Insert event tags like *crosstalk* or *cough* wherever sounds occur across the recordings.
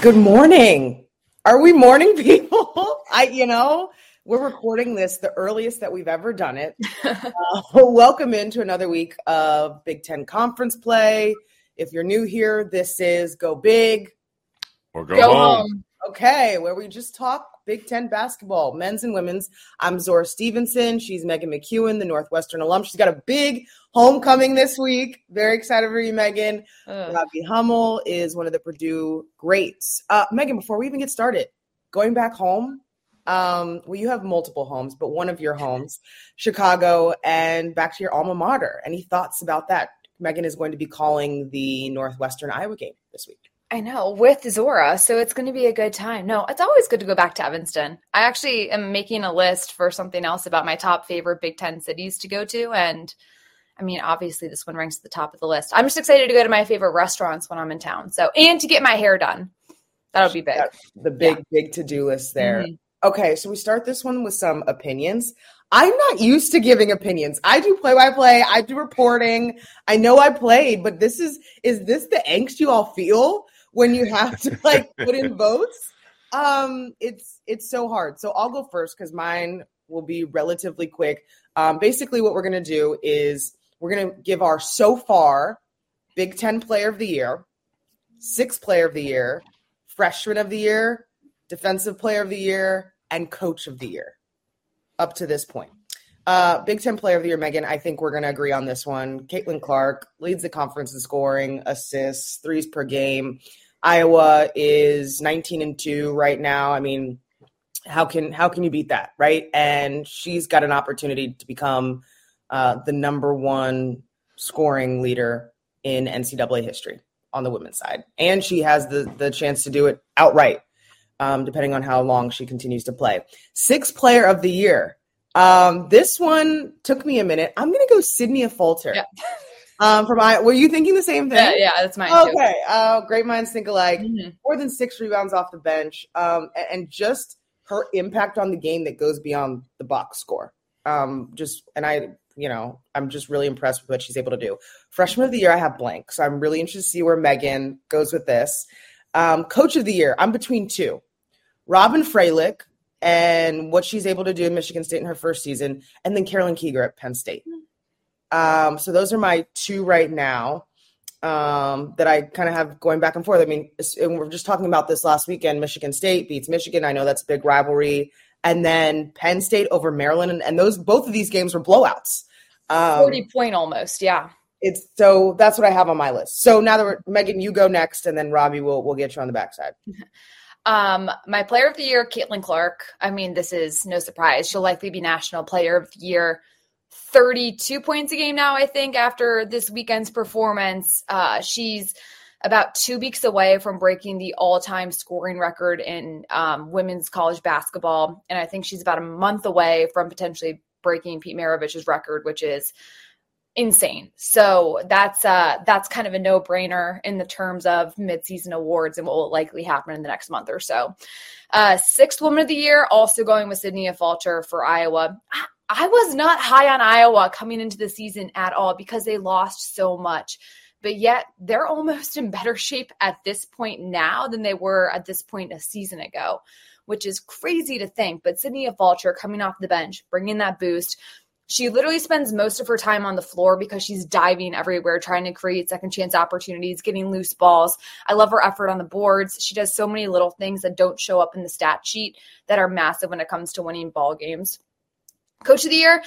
Good morning. Are we morning people? *laughs* I, you know, we're recording this the earliest that we've ever done it. *laughs* uh, *laughs* welcome into another week of Big Ten conference play. If you're new here, this is Go Big. Or go, home. Okay, where we just talk Big Ten basketball, men's and women's. I'm Zora Stephenson. She's Meghan McKeown, the Northwestern alum. She's got a big homecoming this week. Very excited for you, Meghan. Ugh. Robbie Hummel is one of the Purdue greats. Uh, Meghan, before we even get started, going back home, um, well, you have multiple homes, but one of your homes, Chicago, and back to your alma mater. Any thoughts about that? Meghan is going to be calling the Northwestern Iowa game this week. I know with Zora, so it's going to be a good time. No, it's always good to go back to Evanston. I actually am making a list for something else about my top favorite Big Ten cities to go to, and I mean, obviously, this one ranks at the top of the list. I'm just excited to go to my favorite restaurants when I'm in town. So, and to get my hair done, that'll be big. That's the big, big to do list there. Mhm. Okay, so we start this one with some opinions. I'm not used to giving opinions. I do play by play, I do reporting. I know I played, but this is is this the angst you all feel when you have to *laughs* like put in votes? Um it's it's so hard. So I'll go first cuz mine will be relatively quick. Um basically what we're going to do is we're going to give our so far Big 10 player of the year, sixth player of the year, freshman of the year, defensive player of the year, and coach of the year up to this point. Uh, Big Ten player of the year, Meghan, I think we're going to agree on this one. Caitlin Clark leads the conference in scoring, assists, threes per game. Iowa is 19 and 2 right now. I mean, how can how can you beat that, right? And she's got an opportunity to become uh, the number one scoring leader in NCAA history on the women's side, and she has the the chance to do it outright, um, depending on how long she continues to play. Sixth player of the year. Um, this one took me a minute. I'm to go Sydney Affolter. Yeah. Um, from I, were you thinking the same thing? Yeah, yeah, that's mine too. Okay. Uh, great minds think alike. Mhm. More than six rebounds off the bench, um, a- and, just her impact on the game that goes beyond the box score. Um, just and I, you know, I'm just really impressed with what she's able to do. Freshman of the year, I have blank, so I'm really interested to see where Meghan goes with this. Um, Coach of the year, I'm between two: Robyn Fralick and what she's able to do in Michigan State in her first season, and then Carolyn Kieger at Penn State. Um, so those are my two right now um, that I kind of have going back and forth. I mean, and we we're just talking about this last weekend. Michigan State beats Michigan. I know that's a big rivalry. And then Penn State over Maryland, and, and those both of these games were blowouts. Um, 40 point almost. Yeah. it's so that's what I have on my list. So now that we're Meghan, you go next, and then Robbie will will get you on the backside. *laughs* Um, my player of the year, Caitlin Clark. I mean, this is no surprise. She'll likely be national player of the year. 32 points a game now, I think, after this weekend's performance. Uh, she's about two weeks away from breaking the all time scoring record in um, women's college basketball. And I think she's about a month away from potentially breaking Pete Maravich's record, which is insane. So that's uh that's kind of a no-brainer in the terms of midseason awards and what will likely happen in the next month or so. Uh sixth woman of the year, also going with Sydney Affolter for Iowa. I, was not high on Iowa coming into the season at all because they lost so much. But yet they're almost *laughs* in better shape at this point now than they were at this point a season ago which is crazy to think. But Sydney Affolter coming off the bench, bringing that boost. She literally spends most of her time on the floor because she's diving everywhere, trying to create second chance opportunities, getting loose balls. I love her effort on the boards. She does so many little things that don't show up in the stat sheet that are massive when it comes to winning ball games. Coach of the year,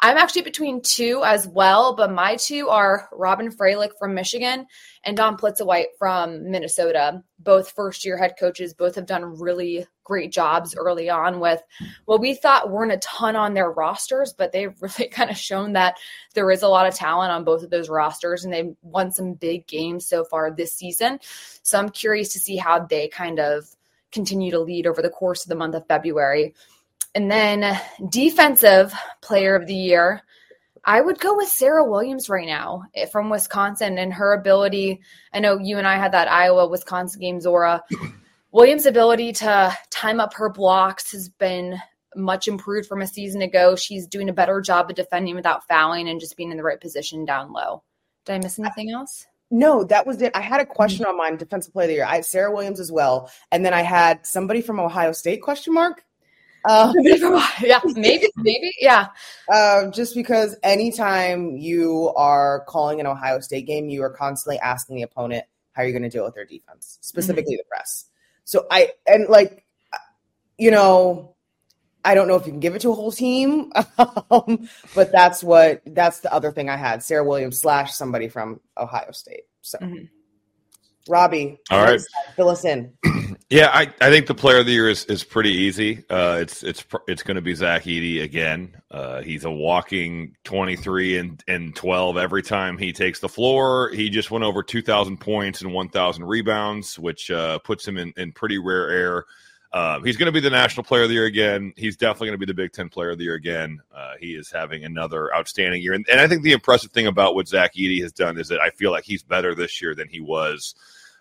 I'm actually between two as well, but my two are Robyn Fralick from Michigan and Dawn Plitzuweit from Minnesota. Both first year head coaches, both have done really great jobs early on with what we thought weren't a ton on their rosters, but they've *laughs* really kind of shown that there is a lot of talent on both of those rosters and they've won some big games so far this season. So I'm curious to see how they kind of continue to lead over the course of the month of February. And then defensive player of the year, I would go with Serah Williams right now eh, from Wisconsin and her ability. I know you and I had that Iowa Wisconsin game, Zora. *clears throat* Williams' ability to time up her blocks has been much improved from a season ago. She's doing a better job of defending without fouling and just being in the right position down low. Did I miss anything else? No, that was it. I had a question on mine, defensive player of the year. I had Serah Williams as well, and then I had somebody from Ohio State question mark. Uh, *laughs* *laughs* yeah, maybe, maybe, yeah. Uh, just because anytime you are calling an Ohio State game, you are constantly asking the opponent how you're going to deal with their defense, specifically mm-hmm. the press. So I and like, you know, I don't know if you can give it to a whole team, *laughs* um, but that's what that's the other thing I had: Serah Williams slash somebody from Ohio State. So. Mm-hmm. Robbie, all right, fill us in. Yeah, I, I think the player of the year is, is pretty easy. Uh, it's it's it's going to be Zach Edey again. Uh, he's a walking twenty three and and twelve every time he takes the floor. He just went over two thousand points and one thousand rebounds, which uh, puts him in, in pretty rare air. Uh, he's going to be the national player of the year again. He's definitely going to be the Big Ten player of the year again. Uh, he is having another outstanding year, and, and I think the impressive thing about what Zach Edey has done is that I feel like he's better this year than he was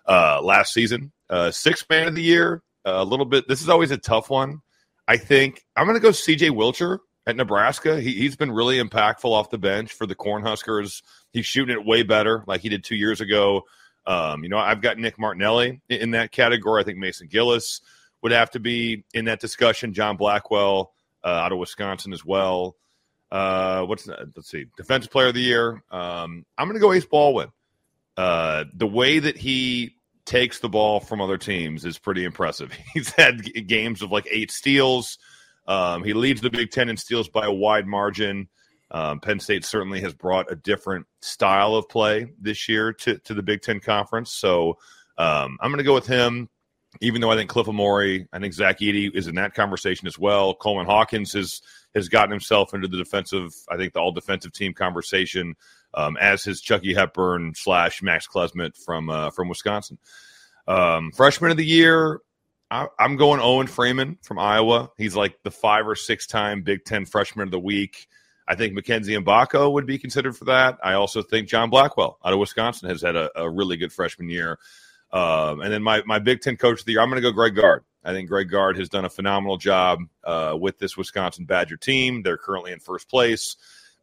uh, last season. Uh, sixth man of the year, a little bit. This is always a tough one. I think I'm going to go CJ Wilcher at Nebraska. He, he's been really impactful off the bench for the Cornhuskers. He's shooting it way better, like he did two years ago. Um, you know, I've got Nick Martinelli in, in, that category. I think Mason Gillis would have to be in that discussion. John Blackwell uh, out of Wisconsin as well. Uh, what's that? Let's see, defensive player of the year. Um, I'm going to go Ace Baldwin. Uh, the way that he takes the ball from other teams is pretty impressive. *laughs* He's had games of like eight steals. Um, he leads the Big Ten in steals by a wide margin. Um, Penn State certainly has brought a different style of play this year to, to the Big Ten Conference. So um, I'm going to go with him, even though I think Cliff Omoruyi, I think Zach Edey is in that conversation as well. Coleman Hawkins has has gotten himself into the defensive, I think the all defensive team conversation um, as his Chucky Hepburn slash Max Klesmit from uh, from Wisconsin. Um, freshman of the year, I, am going Owen Freeman from Iowa. He's like the five or six time Big Ten freshman of the week. I think Mackenzie Mgbako would be considered for that. I also think John Blackwell out of Wisconsin has had a, a really good freshman year. Um, and then my, my Big Ten coach of the year, I'm going to go Greg Gard. I think Greg Gard has done a phenomenal job uh, with this Wisconsin Badger team. They're currently in first place.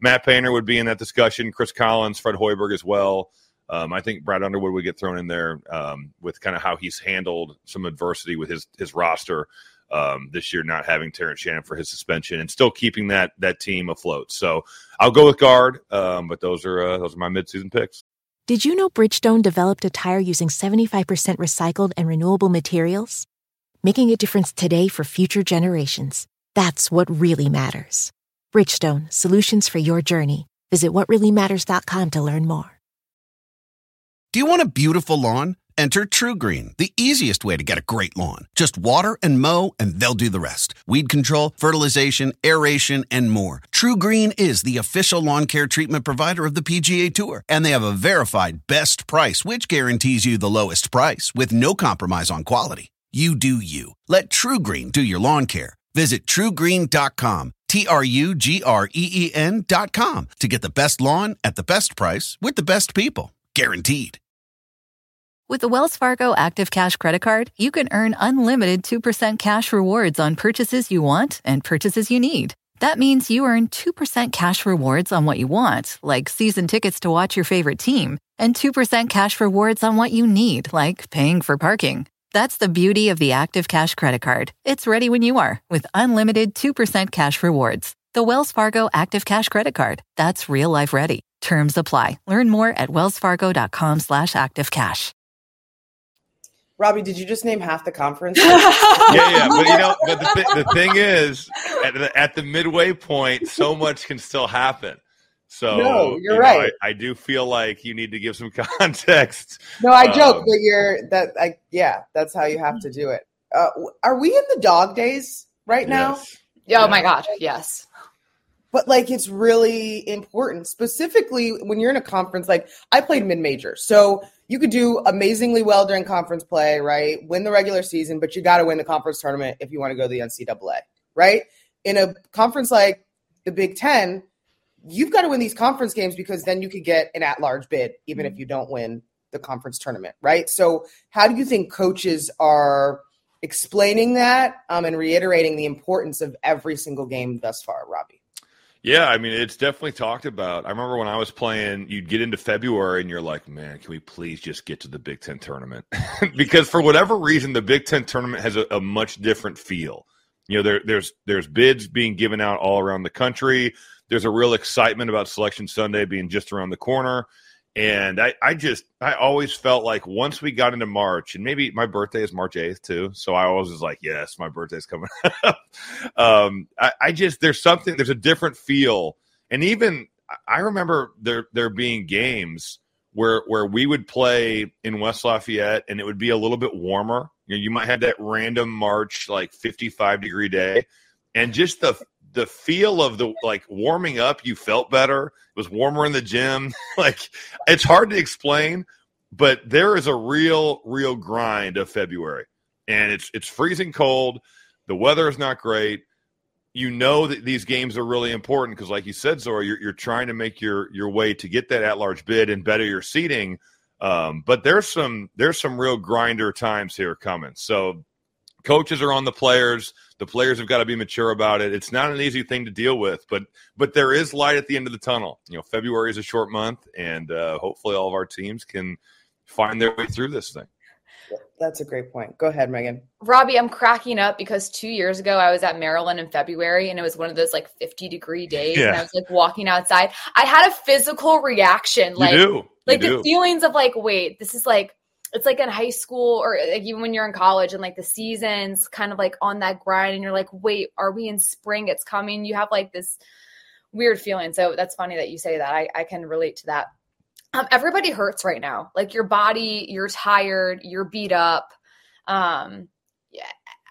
Matt Painter would be in that discussion. Chris Collins, Fred Hoiberg as well. Um, I think Brad Underwood would get thrown in there um, with kind of how he's handled some adversity with his his roster um, this year, not having Terrence Shannon for his suspension and still keeping that that team afloat. So I'll go with Gard, um, but those are uh, those are my midseason picks. Did you know Bridgestone developed a tire using 75% recycled and renewable materials, making a difference today for future generations? That's what really matters. Bridgestone, solutions for your journey. Visit whatreallymatters.com to learn more. Do you want a beautiful lawn? Enter TruGreen, the easiest way to get a great lawn. Just water and mow, and they'll do the rest. Weed control, fertilization, aeration, and more. TruGreen is the official lawn care treatment provider of the PGA Tour, and they have a verified best price, which guarantees you the lowest price with no compromise on quality. You do you. Let TruGreen do your lawn care. Visit trugreen.com T R U G R E E N dot com to get the best lawn at the best price with the best people. Guaranteed. With the Wells Fargo Active Cash Credit Card, you can earn unlimited 2% cash rewards on purchases you want and purchases you need. That means you earn 2% cash rewards on what you want, like season tickets to watch your favorite team, and 2% cash rewards on what you need, like paying for parking. That's the beauty of the Active Cash credit card. It's ready when you are with unlimited 2% cash rewards. The Wells Fargo Active Cash credit card. That's real life ready. Terms apply. Learn more at wellsfargo.com slash activecash. Robbie, did you just name half the conference? *laughs* yeah, yeah, but you know, but the, th- the thing is, at the, at the midway point, so much can still happen. So No, you're you know, right. I, I do feel like you need to give some *laughs* context. No, I joke, Um, but you're that. I yeah, that's how you have to do it. Uh, are we in the dog days right now? Yes. Oh my god, yes. But like, it's really important, specifically when you're in a conference. Like, I played mid major, so you could do amazingly well during conference play, right? Win the regular season, but you got to win the conference tournament if you want to go to the NCAA, right? In a conference like the Big Ten, you've got to win these conference games because then you could get an at large bid, even if you don't win the conference tournament, right? So, how do you think coaches are explaining that um, and reiterating the importance of every single game thus far, Robbie? Yeah, I mean, it's definitely talked about. I remember when I was playing, you'd get into February and you're like, man, can we please just get to the Big Ten tournament? *laughs* because for whatever reason, the Big Ten tournament has a, a much different feel. You know, there, there's there's bids being given out all around the country. There's a real excitement about Selection Sunday being just around the corner. And I, I just, I always felt like once we got into March, and maybe my birthday is March 8th too. So I always was like, yes, my birthday's coming *laughs* up. um, I, I just, there's something, there's a different feel. And even, I remember there, there being games where, where we would play in West Lafayette and it would be a little bit warmer. You know, you might have that random March, like 55 degree day. And just the, the feel of the like warming up, you felt better. It was warmer in the gym. *laughs* like it's hard to explain, but there is a real, real grind of February, and it's it's freezing cold. The weather is not great. You know that these games are really important because, like you said, Zora, you're, you're trying to make your your way to get that at large bid and better your seating. Um, but there's some there's some real grinder times here coming. So coaches are on the players. The players have got to be mature about it. It's not an easy thing to deal with, but but there is light at the end of the tunnel. You know, February is a short month, and uh, hopefully all of our teams can find their way through this thing. That's a great point. Go ahead, Meghan. Robbie, I'm cracking up because two years ago I was at Maryland in February and it was one of those like 50 degree days. And Yeah. I was like walking outside. I had a physical reaction. Like, you like do. the feelings of like, wait, this is like, it's like in high school or like even when you're in college and like the seasons kind of like on that grind and you're like, wait, are we in spring? It's coming. You have like this weird feeling. So that's funny that you say that. I, I can relate to that. Um, everybody hurts right now. Like your body, you're tired, you're beat up. Um, yeah,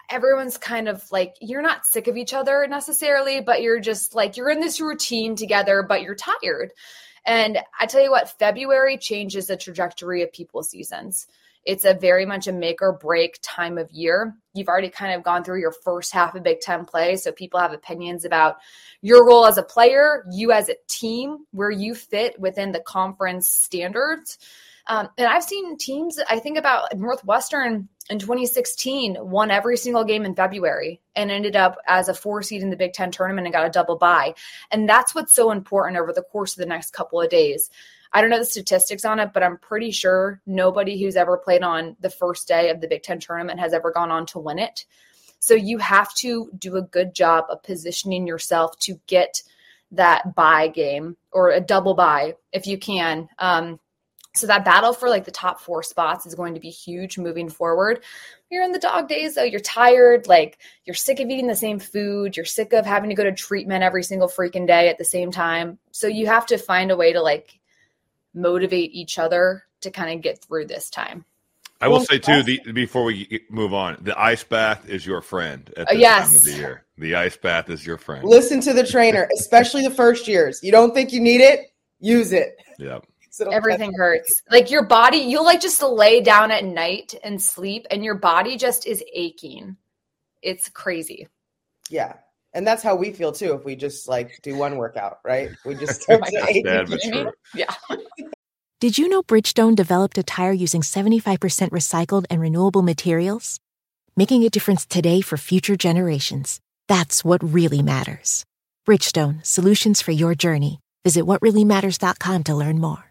everyone's kind of like you're not sick of each other necessarily, but you're just like you're in this routine together, but you're tired. And I tell you what, February changes the trajectory of people's seasons. It's a very much a make or break time of year. You've already kind of gone through your first half of Big Ten play, so people have opinions about your role as a player, you as a team, where you fit within the conference standards. Um, and I've seen teams, I think about Northwestern in 2016, won every single game in February and ended up as a four seed in the Big Ten tournament and got a double bye. And that's what's so important over the course of the next couple of days. I don't know the statistics on it, but I'm pretty sure nobody who's ever played on the first day of the Big Ten tournament has ever gone on to win it. So you have to do a good job of positioning yourself to get that buy game or a double buy if you can. Um, so that battle for like the top four spots is going to be huge moving forward. You're in the dog days though, you're tired, like you're sick of eating the same food, you're sick of having to go to treatment every single freaking day at the same time. So you have to find a way to like motivate each other to kind of get through this time. I will say too, the, before we move on, the ice bath is your friend at this yes. time of the year. The ice bath is your friend. Listen to the trainer, especially the first years. You don't think you need it? Use it. Yeah. So it'll *laughs* Everything hurts. Like your body, you'll like just lay down at night and sleep, and your body just is aching. It's crazy. Yeah. And that's how we feel too if we just like do one workout, right? We just *laughs* Oh start to. Bad but *laughs* true. Yeah. Did you know Bridgestone developed a tire using 75% recycled and renewable materials? Making a difference today for future generations. That's what really matters. Bridgestone, solutions for your journey. Visit whatreallymatters.com to learn more.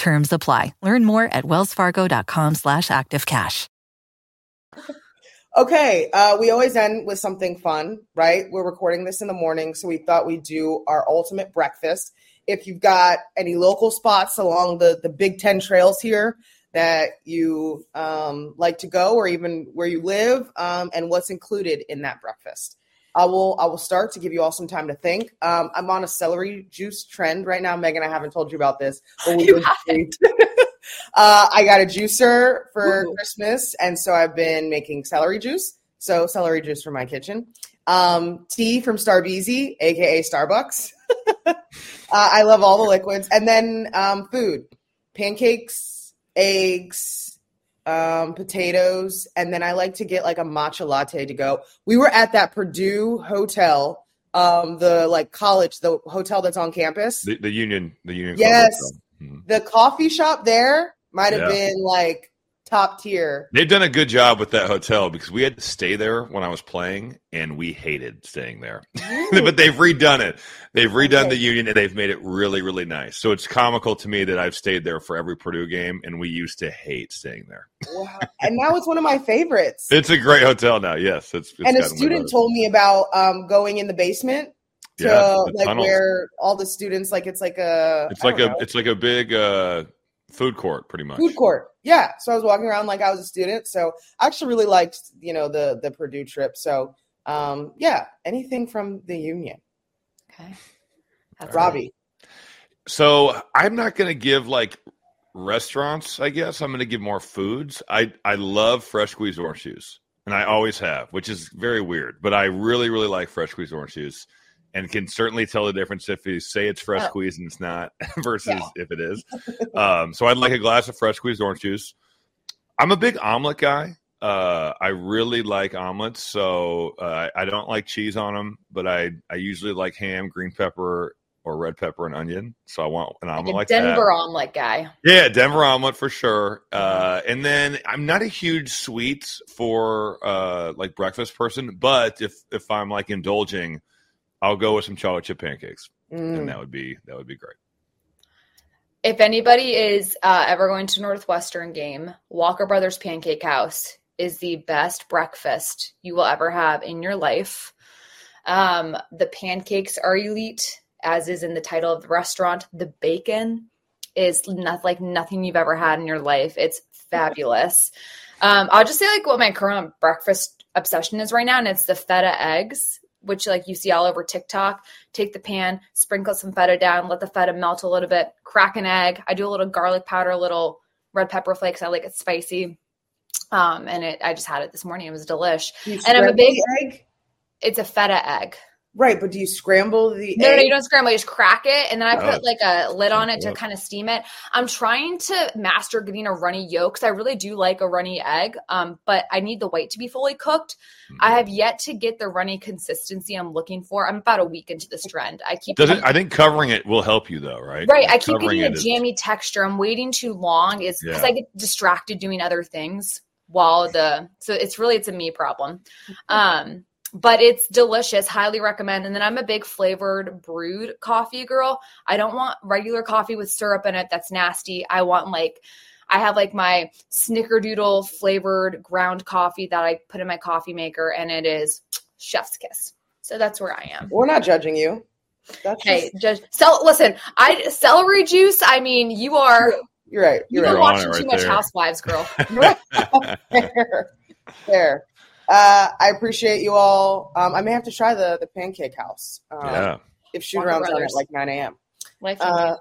Terms apply. Learn more at wellsfargo.com slash activecash. Okay, uh, we always end with something fun, right? We're recording this in the morning, so we thought we'd do our ultimate breakfast. If you've got any local spots along the, the Big Ten trails here that you um, like to go, or even where you live, um, and what's included in that breakfast. I will I will start to give you all some time to think. Um, I'm on a celery juice trend right now, Meghan. I haven't told you about this, but we *laughs* uh, I got a juicer for Ooh. Christmas, and so I've been making celery juice. So celery juice for my kitchen. Um, tea from Starbeezy, aka Starbucks. *laughs* uh, I love all the liquids, and then um, food, pancakes, eggs, um, potatoes, and then I like to get like a matcha latte to go. We were at that Purdue hotel, um, the like college, the hotel that's on campus. The, the Union, the Union. Yes, mm-hmm. the coffee shop there might have yeah. been like top tier. They've done a good job with that hotel because we had to stay there when I was playing, and we hated staying there. *laughs* but they've redone it. They've redone okay. the union, and they've made it really, really nice. So it's comical to me that I've stayed there for every Purdue game, and we used to hate staying there. wow! And now it's one of my favorites. *laughs* It's a great hotel now. Yes, it's. it's and a student told me about um, going in the basement to yeah, like tunnels. where all the students like it's like a it's like a it's like a big uh food court pretty much food court yeah so i was walking around like i was a student so i actually really liked you know the the purdue trip so um yeah anything from the union. Okay. That's robbie. so i'm not gonna give like restaurants i guess. I'm gonna give more foods. I i love fresh squeezed orange juice and i always have which is very weird but i really really like fresh squeezed orange juice and can certainly tell the difference if you say it's fresh oh. squeezed and it's not *laughs* versus yeah. if it is. Um, so I'd like a glass of fresh squeezed orange juice. I'm a big omelet guy. Uh, I really like omelets, so uh, I don't like cheese on them, but I I usually like ham, green pepper, or red pepper and onion. So I want an omelet like, like Denver that. omelet guy. Yeah, Denver omelet for sure. Uh, and then I'm not a huge sweets for uh, like breakfast person, but if if I'm like indulging, I'll go with some chocolate chip pancakes, mm. and that would be that would be great. If anybody is uh, ever going to Northwestern game, Walker Brothers Pancake House is the best breakfast you will ever have in your life. Um, the pancakes are elite, as is in the title of the restaurant. The bacon is not like nothing you've ever had in your life. It's fabulous. Um, I'll just say like what my current breakfast obsession is right now, and it's the feta eggs which like you see all over TikTok. Take the pan, sprinkle some feta down, let the feta melt a little bit, crack an egg. I do a little garlic powder, a little red pepper flakes. I like it spicy. Um, and it I just had it this morning. It was delish. And I'm a big egg. It's a feta egg. Right, but do you scramble the? No, egg? no, you don't scramble. You just crack it, and then I put oh. like a lid on it to kind of steam it. I'm trying to master getting a runny yolk because I really do like a runny egg, um, but I need the white to be fully cooked. Mm-hmm. I have yet to get the runny consistency I'm looking for. I'm about a week into this trend. I keep. Does it, I think covering it will help you though, right? Right. I keep getting a jammy is... texture. I'm waiting too long. Is because yeah. I get distracted doing other things while the so it's really it's a me problem. Um but it's delicious. Highly recommend. And then I'm a big flavored brewed coffee girl. I don't want regular coffee with syrup in it. That's nasty. I want like, I have like my snickerdoodle flavored ground coffee that I put in my coffee maker, and it is chef's kiss. So that's where I am. We're not judging you. That's hey, just... judge. Cel- listen, I celery juice. I mean, you are. You're right. You're, you're right. watching right too there. much Housewives, girl. *laughs* Fair. Uh, I appreciate you all. Um, I may have to try the the Pancake House. Um, yeah. If shoot around arounds at like 9 a.m. Life Uh,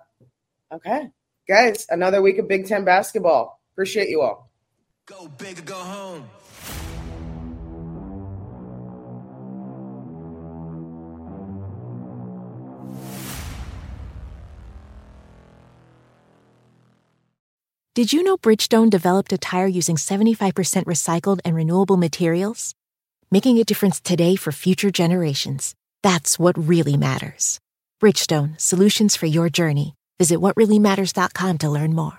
okay, guys, another week of Big Ten basketball. Appreciate you all. Go big or go home. Did you know Bridgestone developed a tire using 75% recycled and renewable materials? Making a difference today for future generations. That's what really matters. Bridgestone, solutions for your journey. Visit whatreallymatters.com to learn more.